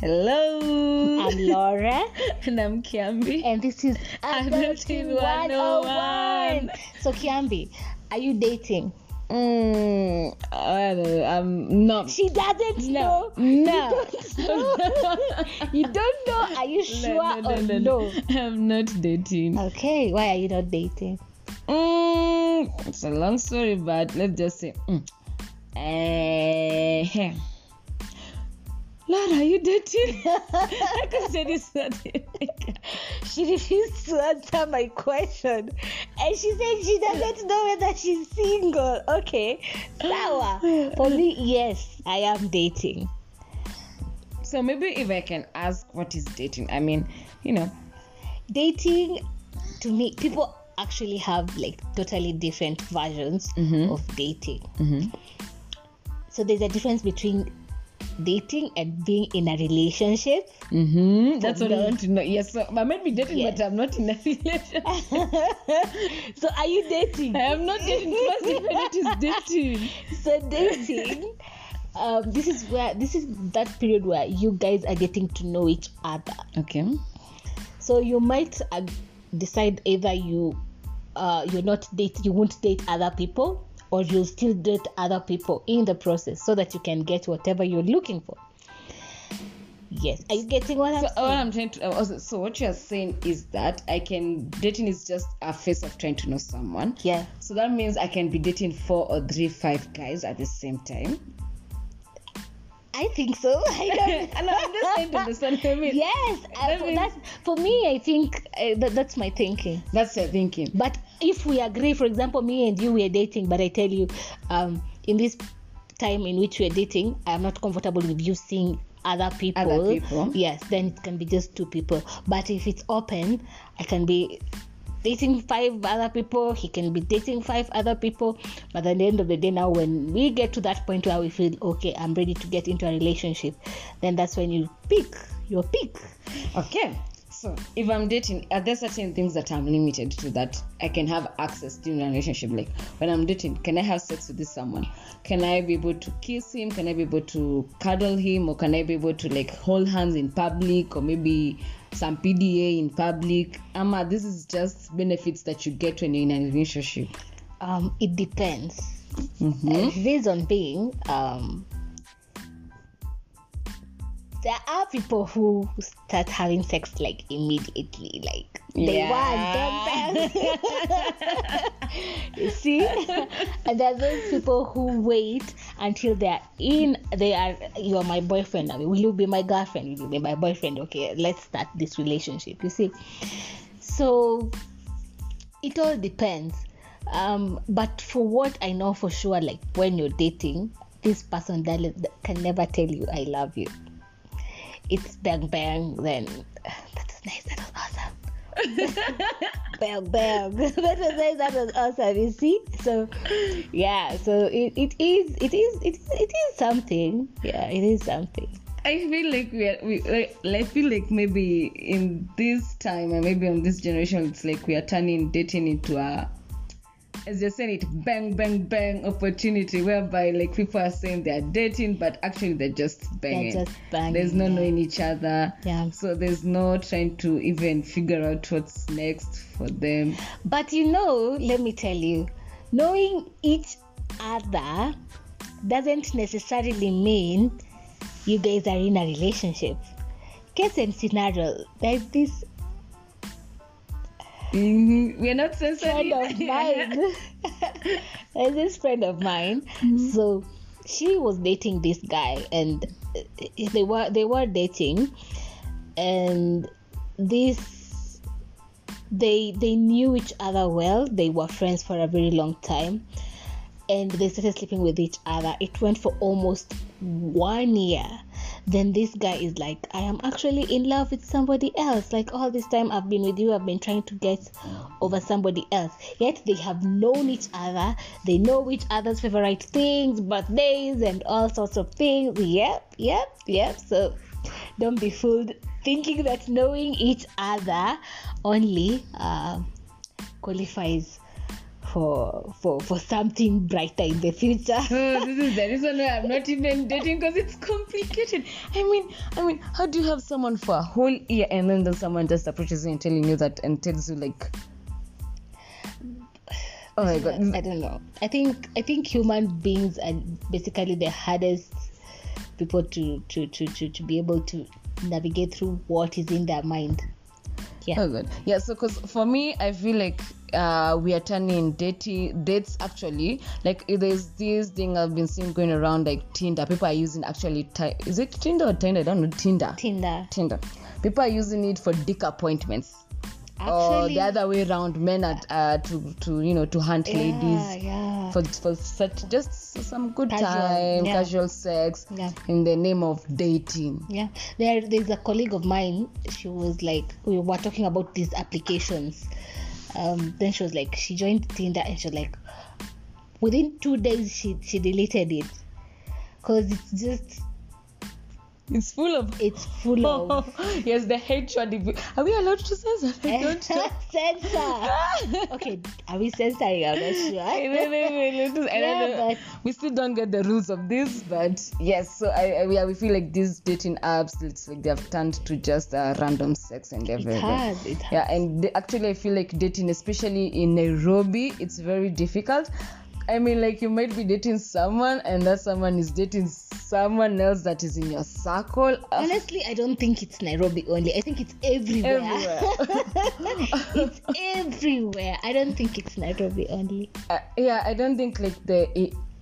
Hello. I'm Laura, and I'm Kiambi. and this is Adulting Adulting 101. 101. So, Kiambi, are you dating? Mm, I don't know, I'm not. She doesn't No. know. No. You don't know. you don't know. Are you sure or no? no? I'm not dating. Okay, why are you not dating? Mm, it's a long story, but let's just say. Mm. Eh, Laura, are you dating? I could say this. She refused to answer my question, and she said she doesn't know whether she's single. Okay, Sawa. For me, yes, I am dating. so maybe if I can ask what is dating, I mean, you know, dating to me people actually have like totally different versions Mhm. of dating Mhm. so there's a difference between dating and being in a relationship Mm-hmm. That's what I want to know. Yes, so I might be dating, Yes. but I'm not in a relationship. so are you dating I am not dating. First, if it is dating. so dating um, this is where this is that period where you guys are getting to know each other Okay. so you might uh, decide either you uh, you're not date you won't date other people or you'll still date other people in the process so that you can get whatever you're looking for yes are you getting what i'm So what saying I'm trying to uh, so what you're saying is that I can dating is just a phase of trying to know someone. yeah So that means I can be dating four or three, five guys at the same time. i think so i don't and I'm just trying to understand what I mean. yes That means- for me i think uh, that, that's my thinking That's your thinking. But if we agree, for example, me and you we are dating, but I tell you, um, in this time in which we're dating, I'm not comfortable with you seeing other people. Other people. Yes, then it can be just two people. But if it's open, I can be dating five other people. He can be dating five other people. But at the end of the day, now when we get to that point where we feel okay, I'm ready to get into a relationship, then that's when you pick your pick. Okay. So if I'm dating, are there certain things that I'm limited to that I can have access to in a relationship? Like when I'm dating, can I have sex with this someone? Can I be able to kiss him? Can I be able to cuddle him? Or can I be able to like hold hands in public or maybe some PDA in public? Ama, this is just benefits that you get when you're in a relationship. Um, it depends. Mm-hmm. Uh, reason being um there are people who start having sex like immediately like they Yeah. want bang you see? And there are those people who wait until they're in they are you're my boyfriend now will you be my girlfriend? Will you be my boyfriend? Okay let's start this relationship you see? So it all depends. Um but for what i know for sure like when you're dating this person that can never tell you i love you it's bang bang then that's nice that was awesome. Bang bang that was nice that was awesome you see? So yeah so it, it is it is it is it is something yeah it is something. I feel like we are, we like, I feel like maybe in this time and maybe on this generation, it's like we are turning dating into a, as you're saying it, bang bang bang opportunity whereby like people are saying they're dating, but actually they're just banging. just banging, There's no knowing each other. Yeah. So there's no trying to even figure out what's next for them. But you know, let me tell you, knowing each other doesn't necessarily mean you guys are in a relationship. Case and scenario, there's this Mhm. We're not friend censoring. of mine. there's this friend of mine. So she was dating this guy, and uh, they were they were dating, and this they they knew each other well. They were friends for a very long time, and they started sleeping with each other. It went for almost one year. Then this guy is like, I am actually in love with somebody else. Like all this time I've been with you, I've been trying to get over somebody else. Yet they have known each other. They know each other's favorite things, birthdays, and all sorts of things. Yep, yep, yep. So don't be fooled thinking that knowing each other only uh, qualifies for for for something brighter in the future. Oh, this is the reason why I'm not even dating because it's complicated. I mean, I mean, how do you have someone for a whole year and then, then someone just approaches you and telling you that and tells you like, oh my god, I don't know. I think I think human beings are basically the hardest people to to to to, to be able to navigate through what is in their mind. Yeah. Oh god, yeah. So, cause for me, I feel like uh we are turning dating dates actually like there's this thing I've been seeing going around like Tinder. People are using actually. Ti- is it Tinder or Tinder? I don't know. Tinder. Tinder. Tinder. People are using it for dick appointments. Actually, or the other way around men are uh, to to you know to hunt yeah, ladies yeah. for for such just some good Casual, time yeah. casual sex Yeah. in the name of dating Yeah, there there's a colleague of mine. She was like, we were talking about these applications. Um, then she was like, she joined Tinder and she was like, within two days she she deleted it, cause it's just it's full of it's full of yes the hatred are we allowed to that i don't know censor. okay, are we censoring? I'm not sure. know, I don't Yeah, but- we still don't get the rules of this but yes so I, I, we, we feel like these dating apps it's like they have turned to just uh, random sex and It everything has, it has. yeah and the, actually i feel like dating especially in nairobi it's very difficult i mean like you might be dating someone and that someone is dating someone else that is in your circle Uh, Honestly, I don't think it's Nairobi only. I think it's everywhere. Everywhere. it's everywhere. I don't think it's Nairobi only. uh, yeah i don't think like the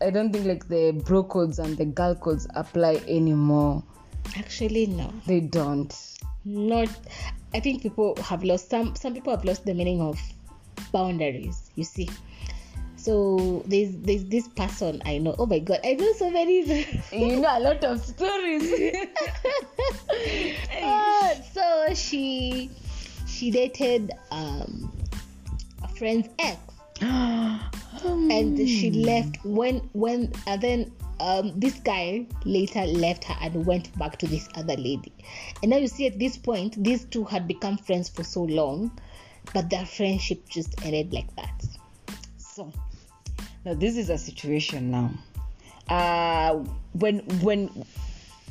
i don't think like the bro codes and the girl codes apply anymore Actually, no. they don't not i think people have lost some some people have lost the meaning of boundaries you see so there's there's this person i know. Oh my god i know so many you know a lot of stories. Ah, so she she dated um a friend's ex. And she left when when and then um this guy later left her and went back to this other lady. And now you see at this point these two had become friends for so long but their friendship just ended like that. So now this is a situation now uh when when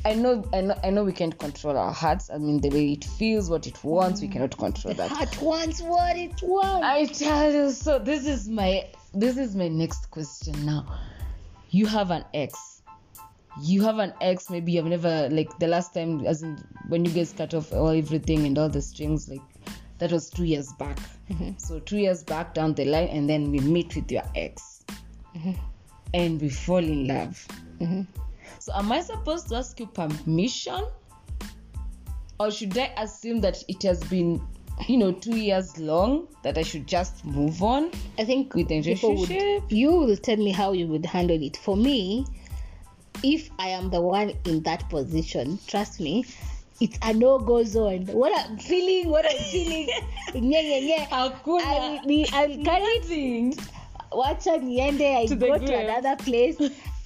I know, I know, I know we can't control our hearts. I mean, the way it feels, what it wants, we cannot control the that. heart wants what it wants I tell you, so this is my this is my next question now. You have an ex. You have an ex, maybe you've never like the last time as in when you guys cut off all everything and all the strings, like that was two years back. So two years back down the line and then we meet with your ex. Mm-hmm. And we fall in love. Mm-hmm. So am I supposed to ask you permission? Or should I assume that it has been, you know, two years long that I should just move on? I think With the people would, you will tell me how you would handle it. For me, if I am the one in that position, trust me, it's a no go zone. What I'm feeling, what I'm feeling, yeah, yeah. Hakuna. I'll, be, I'll carry it. Wacha niende, I To go to another place.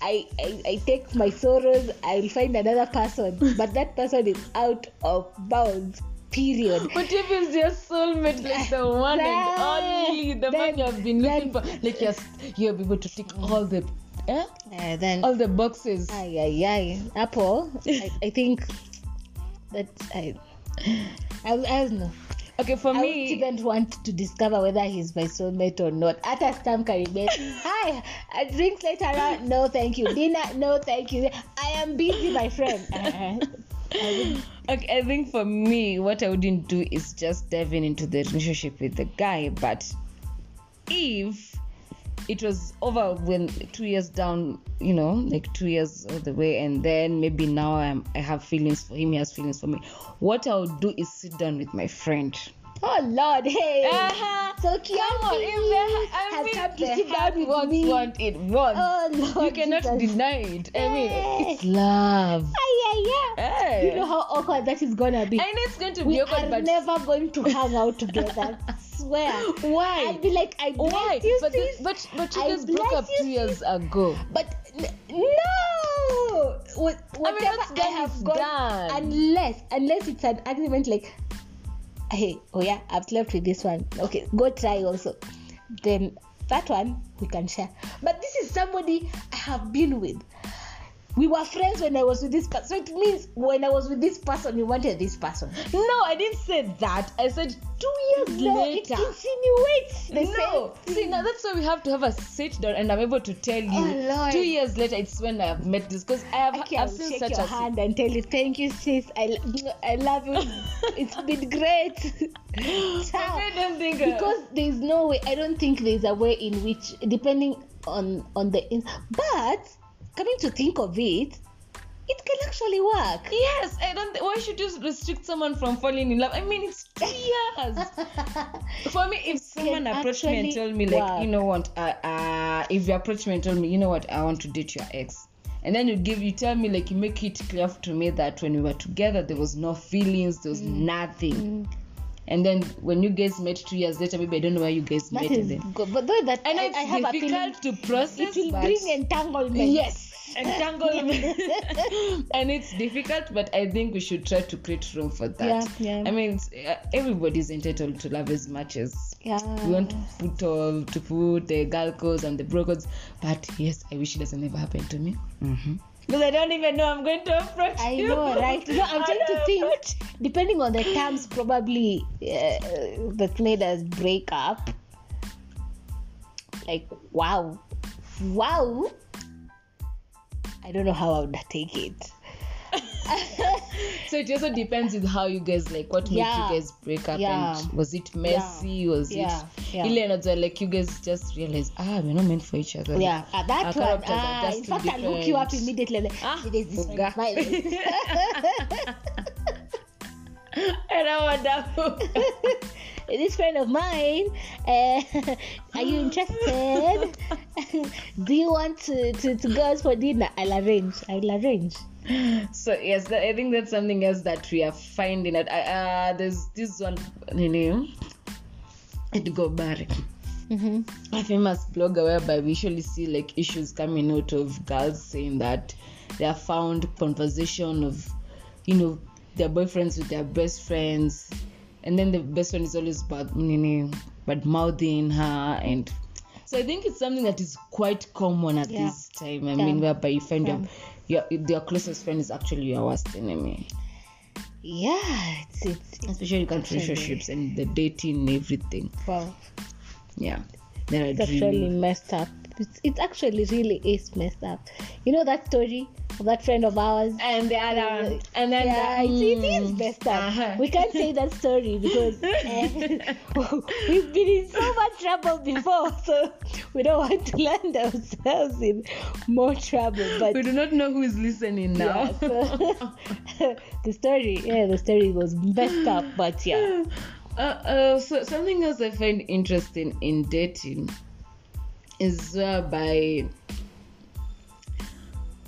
I, I, I take my sorrows, I'll find another person. But that person is out of bounds. Period. What if it's your soulmate, like the one and only, the then- man you have been looking for? then- Like you're, you're able to tick all the, eh? Uh, then all the boxes. Ay, ay, ay. Apple, I, I think that I, I, I don't know. Okay, for me I me, even want to discover whether he's my soulmate or not. At a stamp caribbean. Hi, uh, drinks later on. No, thank you. Dinner. No, thank you. I am busy, my friend. I okay, I think for me, what I wouldn't do is just diving into the relationship with the guy. But if it was over when two years down, you know, like two years the way, and then maybe now I'm, I have feelings for him, he has feelings for me. What I'll do is sit down with my friend. Oh Lord, hey. Uh-huh. So cute. Come on, if the, I has mean, come to sit down with wants me. what it wants. Oh Lord, you cannot Jesus. deny it. I mean, it's love. Ay, ay, ay. Hey. You know how awkward that is gonna be. I know it's going to we be awkward, are but never going to hang out together. I swear. why? I'd be like, I bless Why? you, But, sis. but but you I guys broke up two years ago. But no, What- whatever what's I, have gone, done. unless unless it's an agreement like, hey, oh yeah, I've slept with this one. Okay, go try also. Then that one we can share. But this is somebody I have been with. We were friends when I was with this person. So it means when I was with this person, you wanted this person. No, I didn't say that. I said two years No, later. it insinuates the no, same see now that's why we have to have a sit down, and I'm able to tell you. Oh, two years later, it's when I've met this because I have Okay, I've I'll seen shake such your a hand and tell you thank you, sis. I, I love you. it's been great. Ciao. I don't think uh, because there's no way. I don't think there's a way in which, depending on on the, in, but coming to think of it, it can actually work. Yes, I don't. Why should you restrict someone from falling in love? I mean, it's two years. For me, if someone approached me and told me, like, you know what, uh, uh, if you approach me and told me, you know what, I want to date your ex, and then you give, you tell me, like, you make it clear to me that when we were together, there was no feelings, there was Mm. nothing. And then when you guys met two years later, maybe I don't know where you guys That met. is and then. good, but though that I know I, it's I have a feeling difficult to process, it will but bring entanglement. yes entanglement and it's difficult but i think we should try to create room for that Yeah, yeah. i mean it's, uh, everybody's entitled to love as much as Yeah. we want to put all to put the girl codes and the bro codes but yes i wish it doesn't ever happen to me mm-hmm. Because i don't even know i'm going to approach you. I you. know, right? No, I'm trying to think. Depending on the terms, probably uh, that made us break up. Like, wow, wow. I don't know how I would take it. So it also depends with how you guys like what made you guys break up Yeah. and was it messy? Was Yeah. it Yeah. ile like you guys just realize ah we're not meant for each other. Yeah, uh, that Our one. Ah, just in fact, I look you up immediately. Like, Ah, it is this my- and I wonder this friend of mine uh, are you interested? Do you want to, to, to go out for dinner? I'll arrange. I'll arrange so yes that, i think that's something else that we are finding out I, uh, there's this one name Edgar Obare mm-hmm. a famous blogger whereby we usually see like issues coming out of girls saying that they have found conversation of you know their boyfriends with their best friends and then the best friend is always bad bad mouthing her and so i think it's something that is quite common at Yeah. this time i Yeah. mean whereby you find Yeah. Your, your your closest friend is actually your worst enemy. Yeah it's, it's, it's especially in Actually. relationships and the dating and everything. Wow yeah. It's actually really messed up it's, it actually really is messed up you know that story of that friend of ours and the other one. and then yeah, the, it, it is messed up. uh-huh. We can't say that story because uh, we've been in so much trouble before, so we don't want to land ourselves in more trouble. But we do not know who is listening now. yeah, so the story, yeah, the story was messed up, but yeah, uh, uh, so something else I find interesting in dating is by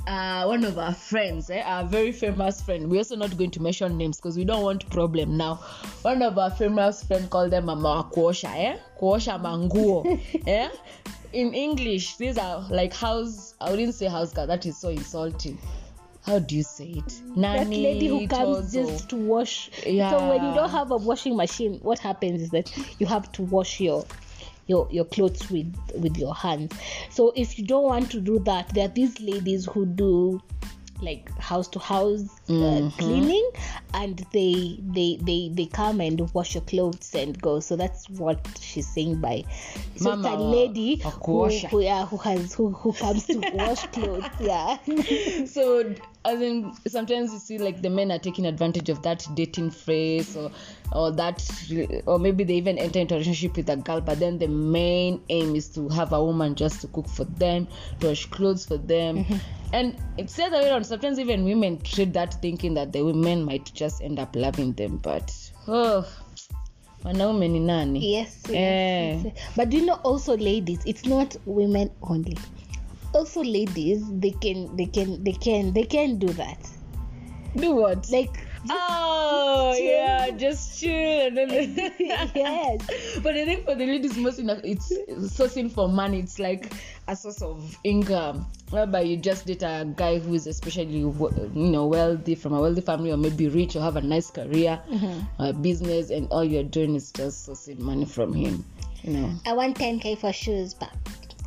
uh, one of our friends, eh, our very famous friend, we're also not going to mention names because we don't want problem now. One of our famous friend called them Mama Kuosha, eh? Kuosha manguo, eh? In English, these are like house. I wouldn't say house girl. That is so insulting. How do you say it? that lady who comes just to wash. Yeah. So when you don't have a washing machine, what happens is that you have to wash your your your clothes with with your hands. So if you don't want to do that, there are these ladies who do like house to house uh, Mhm. cleaning and they they they they come and wash your clothes and go. So that's what she's saying by so just Mama a lady who, who, yeah, who has who, who comes to wash clothes yeah. So as in sometimes you see like the men are taking advantage of that dating phrase or or that or maybe they even enter into a relationship with a girl but then the main aim is to have a woman just to cook for them to wash clothes for them. Mm-hmm. And it's the other way around sometimes even women treat that thinking that the women might just end up loving them but oh wanaume ni nani Yes, yes, Eh. yes, yes. But do you know also ladies, it's not women only. Also ladies, they can they can they can they can do that. do what Like oh chill. yeah just chill and then yes. but I think for the ladies, mostly not- it's sourcing for money. It's like a source of income, whereby you just date a guy who is especially you know wealthy from a wealthy family, or maybe rich, or have a nice career, Mm-hmm. a business, and all you're doing is just sourcing money from him. you know. I want 10k for shoes, but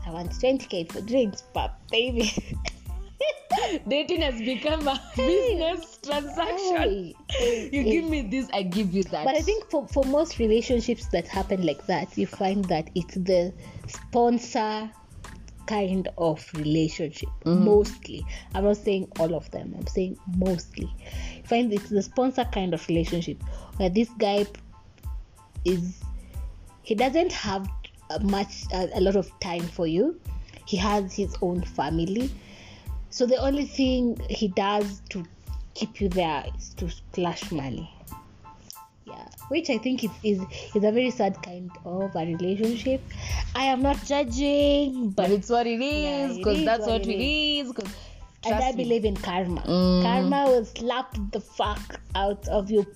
I want 20k for drinks, but baby. Dating has become a business transaction. Hey, You give me this, I give you that. But I think for, for most relationships that happen like that, you find that it's the sponsor kind of relationship. Mm-hmm. Mostly. I'm not saying all of them, I'm saying mostly. Find it's the sponsor kind of relationship where this guy is, he doesn't have much, a, a lot of time for you. He has his own family. So the only thing he does to keep you there is to splash money yeah. Which i think is, is is a very sad kind of a relationship. I am not judging but but it's what it Yeah, is it because is that's what what it it is. Because and i believe in karma. Mm. karma will slap the fuck out of you.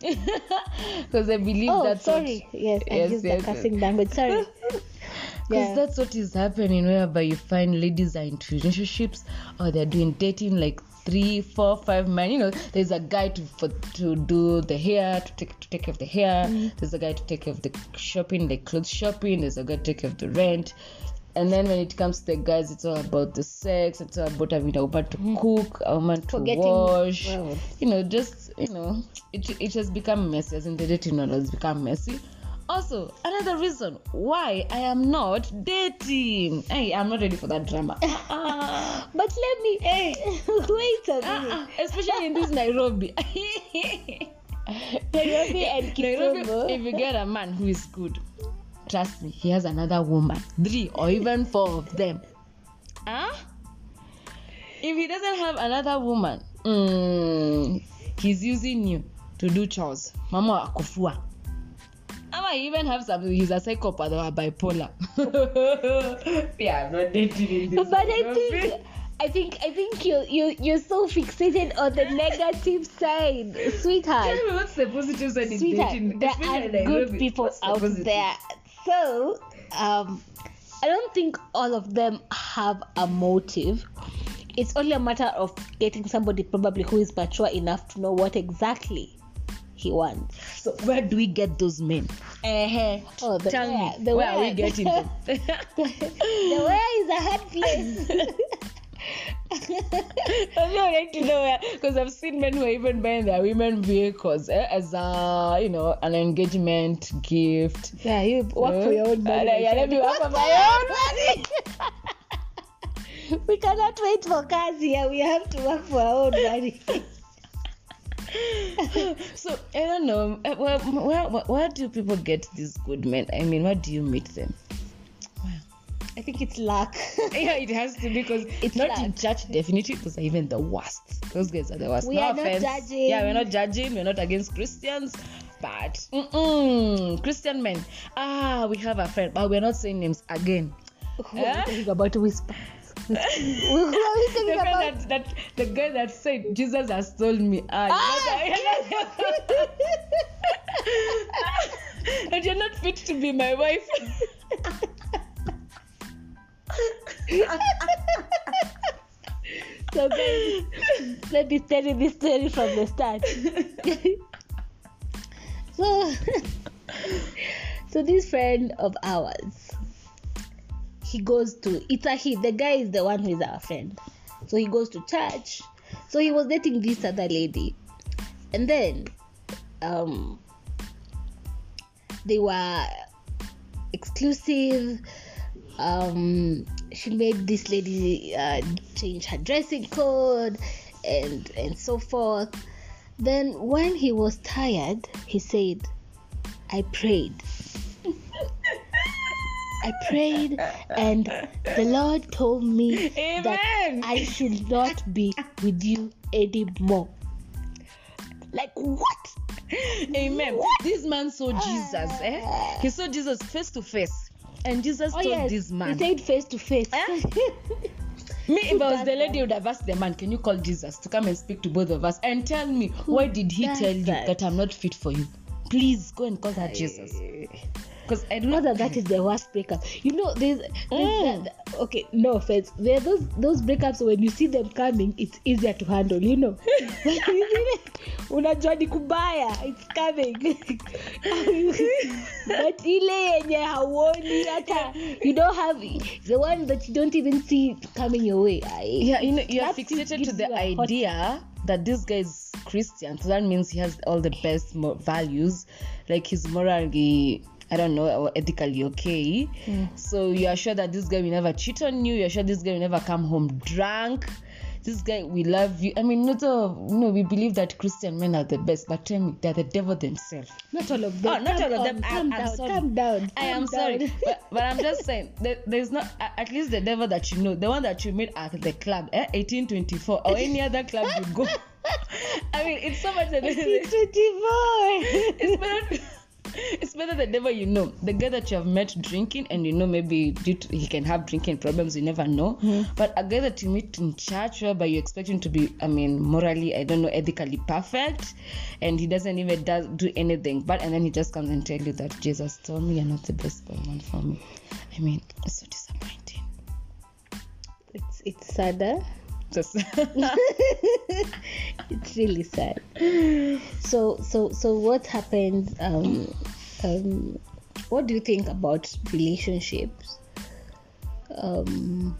Because I believe oh that's sorry. Yes i Yes, used yes, the cussing language. Sorry. Because yeah. that's what is happening whereby you find ladies are into relationships or they're doing dating like three, four, five men. You know, there's a guy to for, to do the hair, to take to take care of the hair. Mm. There's a guy to take care of the shopping, the clothes shopping. There's a guy to take care of the rent. And then when it comes to the guys, it's all about the sex. It's all about having a woman to mm. cook, a woman to Forgetting- wash. well. You know, just you know, it it has become messy. As in the dating world has become messy. Also, another reason why I am not dating. Hey, I'm not ready for that drama. Ah, but let me hey wait a ah, minute ah, especially in this Nairobi. nairobi and Nairobi, if you get a man who is good, trust me, he has another woman, three or even four of them. Huh? If he doesn't have another woman, mm, he's using you to do chores. Mama akufua. Ama he even have some. He's a psychopath or a bipolar. yeah, I'm not dating in this. but I think I think I think you you you're so fixated on the negative side, sweetheart. Tell me what's the positive side in Sweetheart, dating? there especially are in good people What's the out there. So, um, I don't think all of them have a motive. It's only a matter of getting somebody probably who is mature enough to know what exactly he wants. So where do we get those men? Uh-huh. Oh, the Tell where- me, the where are we getting them? the where is a hard place. I would like to know where, because I've seen men who are even buying their women vehicles eh, as a, you know, an engagement gift. yeah, you work for your own Uh, money. yeah, let me work for my own money. we cannot wait for cars here. We have to work for our own money. so I don't know. uh, Where, where, where, do people get these good men? I mean, where do you meet them? I think it's luck. yeah, it has to because It's not in luck. church. Definitely, those are even the worst. Those guys are the worst. We no are not judging. Yeah, we're not judging. We're not against Christians, but mm-mm, Christian men. Ah, we have a friend, but we're not saying names again. Who are we Eh? talking about whisper? The talking guy about? that, that the guy that said Jesus has told me. Ah, Ah! and you're not fit to be my wife. so guys, let me tell you this story from the start. so, so this friend of ours, he goes to it's a he. The guy is the one who is our friend. So he goes to church. So he was dating this other lady, and then, um, they were exclusive. Um, she made this lady uh, change her dressing code and and so forth. Then when he was tired, he said, "I prayed." I prayed, and the Lord told me that I should not be with you anymore. Like what? Amen. This man saw Jesus. Eh? He saw Jesus face to face, and Jesus Oh told yes, this man. he said face to face. Eh? Me, if I was the lady, would have asked the man, "Can you call Jesus to come and speak to both of us and tell me why did he tell you that? that I'm not fit for you? Please go and call that Jesus." Because I not. that that is the worst breakup. You know, there's, there's Mm. that, okay, no offense. There are those those breakups when you see them coming, it's easier to handle. You know, unajua ni kubaya, it's coming. but ile yenye hauoni hata you don't have the one that you don't even see coming your way. I, Yeah, you know, you're fixated to the hot- idea that this guy is Christian, so that means he has all the best mo- values, like he's morally, I don't know, or ethically okay. So you are sure that this guy will never cheat on you. You're sure this guy will never come home drunk. This guy will love you. I mean, not all, you know, we believe that Christian men are the best, but tell me, they're the devil themselves. Not all of them. Oh, not Calm all of them. down, I'm- Calm I'm down. sorry. Calm down. I am calm sorry, but, but I'm just saying there, there's not at least the devil that you know, the one that you meet at the club, eh, 1824 or any other club you go. I mean, it's so much. It's 24. it's better. It's better than devil you know, the guy that you have met drinking, and you know maybe due to, he can have drinking problems. You never know. Hmm. But a guy that you meet in church, whereby you expect him to be, I mean, morally, I don't know, ethically perfect, and he doesn't even does do anything. But and then he just comes and tell you that Jesus told me you're not the best one for me. I mean, it's so disappointing. It's it's sadder. Just it's really sad. So so so what happens? Um, um, what do you think about relationships? Um,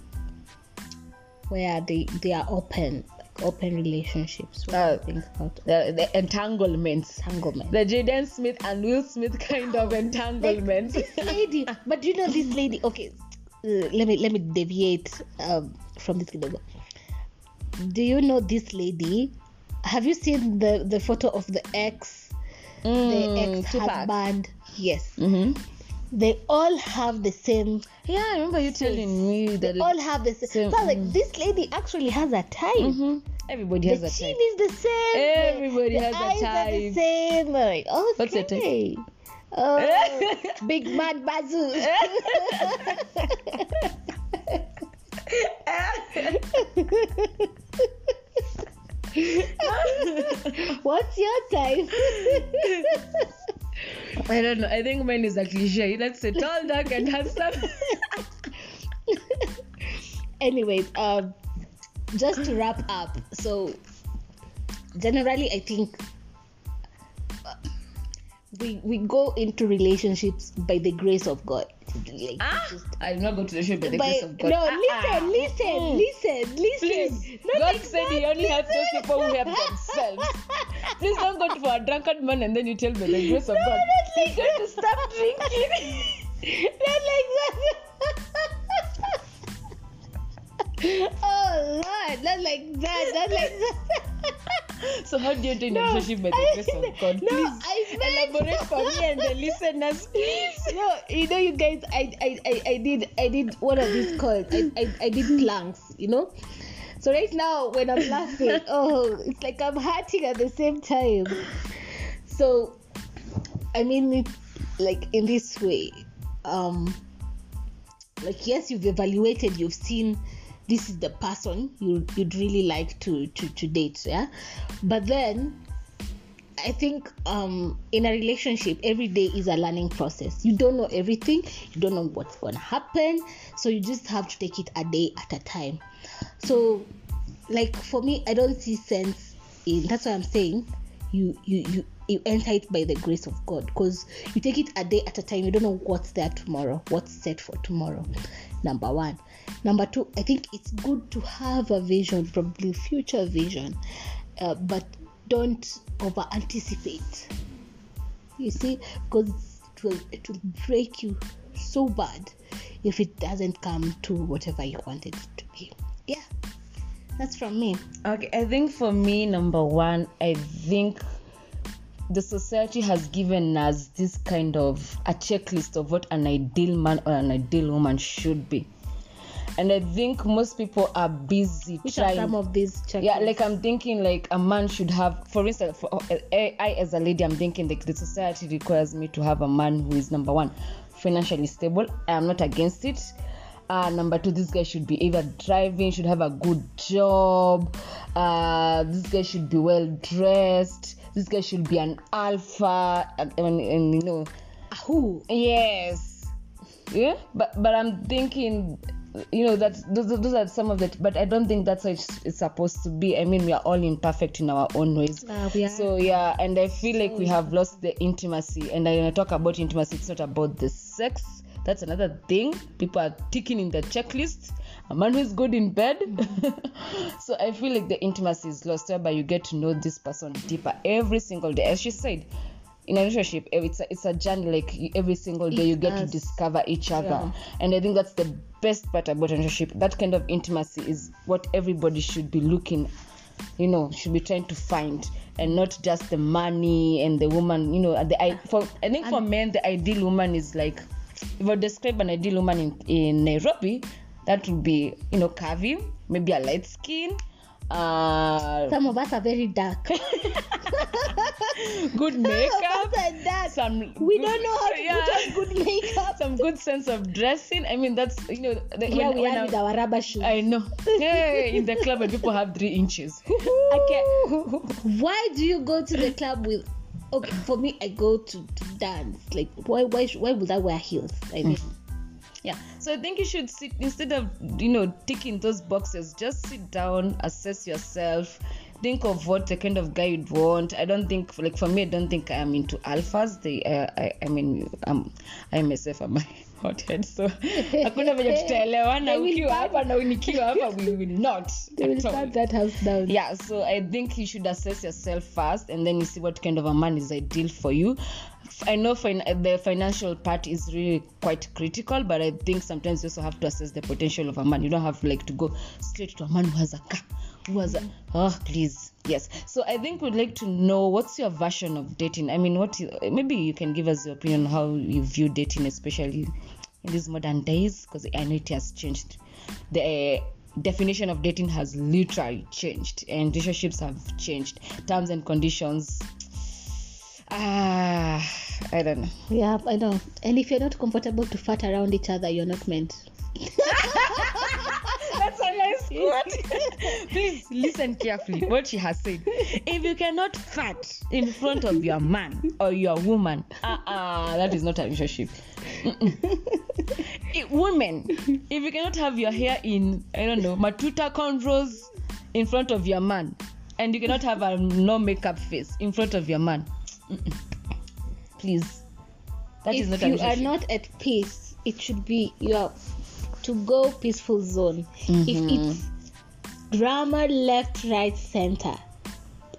where they they are open, like open relationships. What do Uh, you think about the, the entanglements. entanglement? The Jada Smith and Will Smith kind of Like, entanglements. this lady, but do you know this lady. Okay, uh, let me let me deviate um, from this. little. Do you know this lady? Have you seen the the photo of the ex, the Mm, ex Tupac. husband? Yes, Mm-hmm. they all have the same. Yeah, I remember you telling me that They all have the same. Same, So like this lady actually has a type. Mhm. everybody has the a chin type. is the same. the- Everybody the has a eyes Are the same. Like, okay. What's your type? Oh, big mad bazoo. What's your type? I don't know. I think mine is a cliche. Let's say tall, dark, and handsome. Anyways, um, just to wrap up. So, generally, I think uh, we we go into relationships by the grace of God. Like, ah, just- I'm not going to the show by the by- grace of God. No, Ah, listen, ah. listen, Mm. listen, listen. Please, Not God like said He only helps those listen. people who help themselves. Please don't go for a drunkard man and then you tell me the grace of No, God. not like going to stop drinking. Not like that. oh Lord, not like that, not like that. so how do you enter in a No, relationship by the grace of God? no, Please I meant- elaborate for me and the listeners, please. no, you know, you guys, I, I, I, I did, I did one of these calls. I, I, I did planks, you know. So right now, when I'm laughing, oh, it's like I'm hurting at the same time. So, I mean, it like in this way, um, like yes, you've evaluated, you've seen this is the person you you'd really like to to to date, yeah. But then I think um, in a relationship, every day is a learning process. You don't know everything, you don't know what's to happen, so you just have to take it a day at a time. So, like for me, I don't see sense in that's why I'm saying you you you you enter it by the grace of God because you take it a day at a time. You don't know what's there tomorrow, what's set for tomorrow. Number one. Number two, I think it's good to have a vision, probably future vision, uh, but don't over anticipate. You see, because it will it will break you so bad if it doesn't come to whatever you wanted it to be. Yeah, that's from me. Okay, I think for me, number one, I think the society has given us this kind of a checklist of what an ideal man or an ideal woman should be. And I think most people are busy Which are trying. some of these checklists? yeah, like I'm thinking, like a man should have, for instance, for, I, I as a lady, I'm thinking like the society requires me to have a man who is number one, financially stable. I am not against it. Uh, number two, this guy should be either driving, should have a good job. Uh, this guy should be well dressed. This guy should be an alpha, and, and, and you know, who Yes. Yeah, but but I'm thinking, you know, that those, those are some of the. But I don't think that's how it's, it's supposed to be. I mean, we are all imperfect in our own ways. Uh, are. So yeah, and I feel like we have lost the intimacy. And when I talk about intimacy, it's not about the sex. That's another thing. People are ticking in the checklist. A man who is good in bed. Mm. so I feel like the intimacy is lost, whereby you get to know this person deeper every single day. As she said, in a relationship, eh, it's a, it's a journey. Like every single day, It you get to discover each other, Yeah. and I think that's the best part about a relationship. That kind of intimacy is what everybody should be looking you know should be trying to find and not just the money and the woman you know the i for i think for men the ideal woman is like if i describe an ideal woman in, in nairobi that would be you know curvy maybe a light skin uh some of us are very dark. Good makeup Some of us some we don't know how to Yeah. put on good makeup. Some good sense of dressing. I mean that's you know the, here when- we when are I- with our rubber shoes. I know. Hey, in the club when people have three inches. Okay. why do you go to the club with okay for me i go to, to dance. Like why why why would i wear heels? I mean Yeah. So I think you should sit instead of you know ticking those boxes, just sit down, assess yourself, think of what the kind of guy you'd want. I don't think like for me, I don't think I'm into alphas. They uh, I I mean um I myself am a hothead, so hakuna venye tutaelewana ukiwa hapa na nikiwa hapa we will not. they will burn that house down yeah so i think you should assess yourself first and then you see what kind of a man is ideal for you i know fin- the financial part is really quite critical but i think sometimes you also have to assess the potential of a man. You don't have like to go straight to a man who has a car who has a oh please yes. So i think we'd like to know what's your version of dating? I mean what you, maybe you can give us your opinion on how you view dating especially in these modern days because i know it has changed. The eh, definition of dating has literally changed and relationships have changed. Terms and conditions ah i don't know yeah i know and if you're not comfortable to fart around each other you're not meant That's a nice quote. Please listen carefully what she has said. If you cannot fart in front of your man or your woman, uh-uh, that is not a relationship. Eh, women, if you cannot have your hair in, I don't know, matuta cornrows in front of your man, and you cannot have a no makeup face in front of your man. please. That is if not you are not at peace it should be your to go peaceful zone if Mm-hmm. it's drama left right center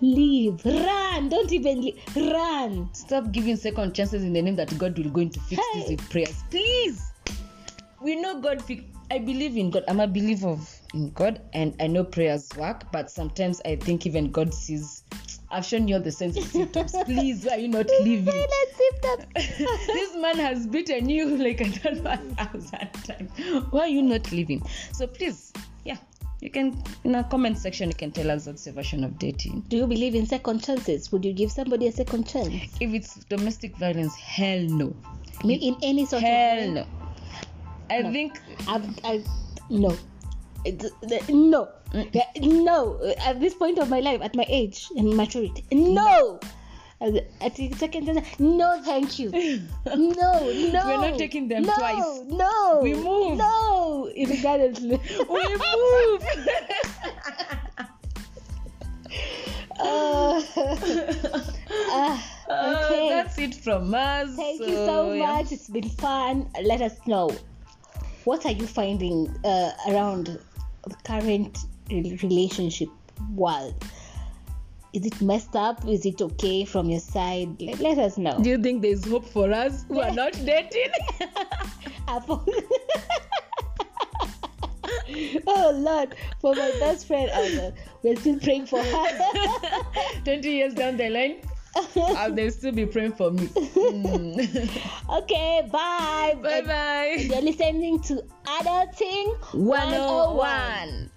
leave run don't even leave. run Stop giving second chances in the name that God will going to fix this with prayers. Please. We know God fix I believe in God. I'm a believer of in God and I know prayers work, but sometimes I think even God sees I've shown you all the signs and symptoms. Please, why are you not leaving? This man has beaten you like I don't know a thousand times. Why are you not leaving? So please, yeah, you can in a comment section you can tell us what's your version of dating. do you believe in second chances would you give somebody a second chance If it's domestic violence, hell no. Mean, in any sort Hell of way? no. I No. think I've, I no no no at this point of my life at my age and maturity no At- the second no thank you no no We're not taking them no, twice. no We move. no irregardlessly we move. uh, uh, Uh, okay that's it from us. Thank you so yeah. much. It's been fun. Let us know what are you finding uh, around current relationship world. Is it messed up? Is it okay from your side? Let, let us know. Do you think there's hope for us who are not dating? Oh Lord, for my best friend, we're still praying for her. 20 years down the line, uh, they'll still be praying for me. Mm. okay, bye. bye bye. You're listening to Adulting 101.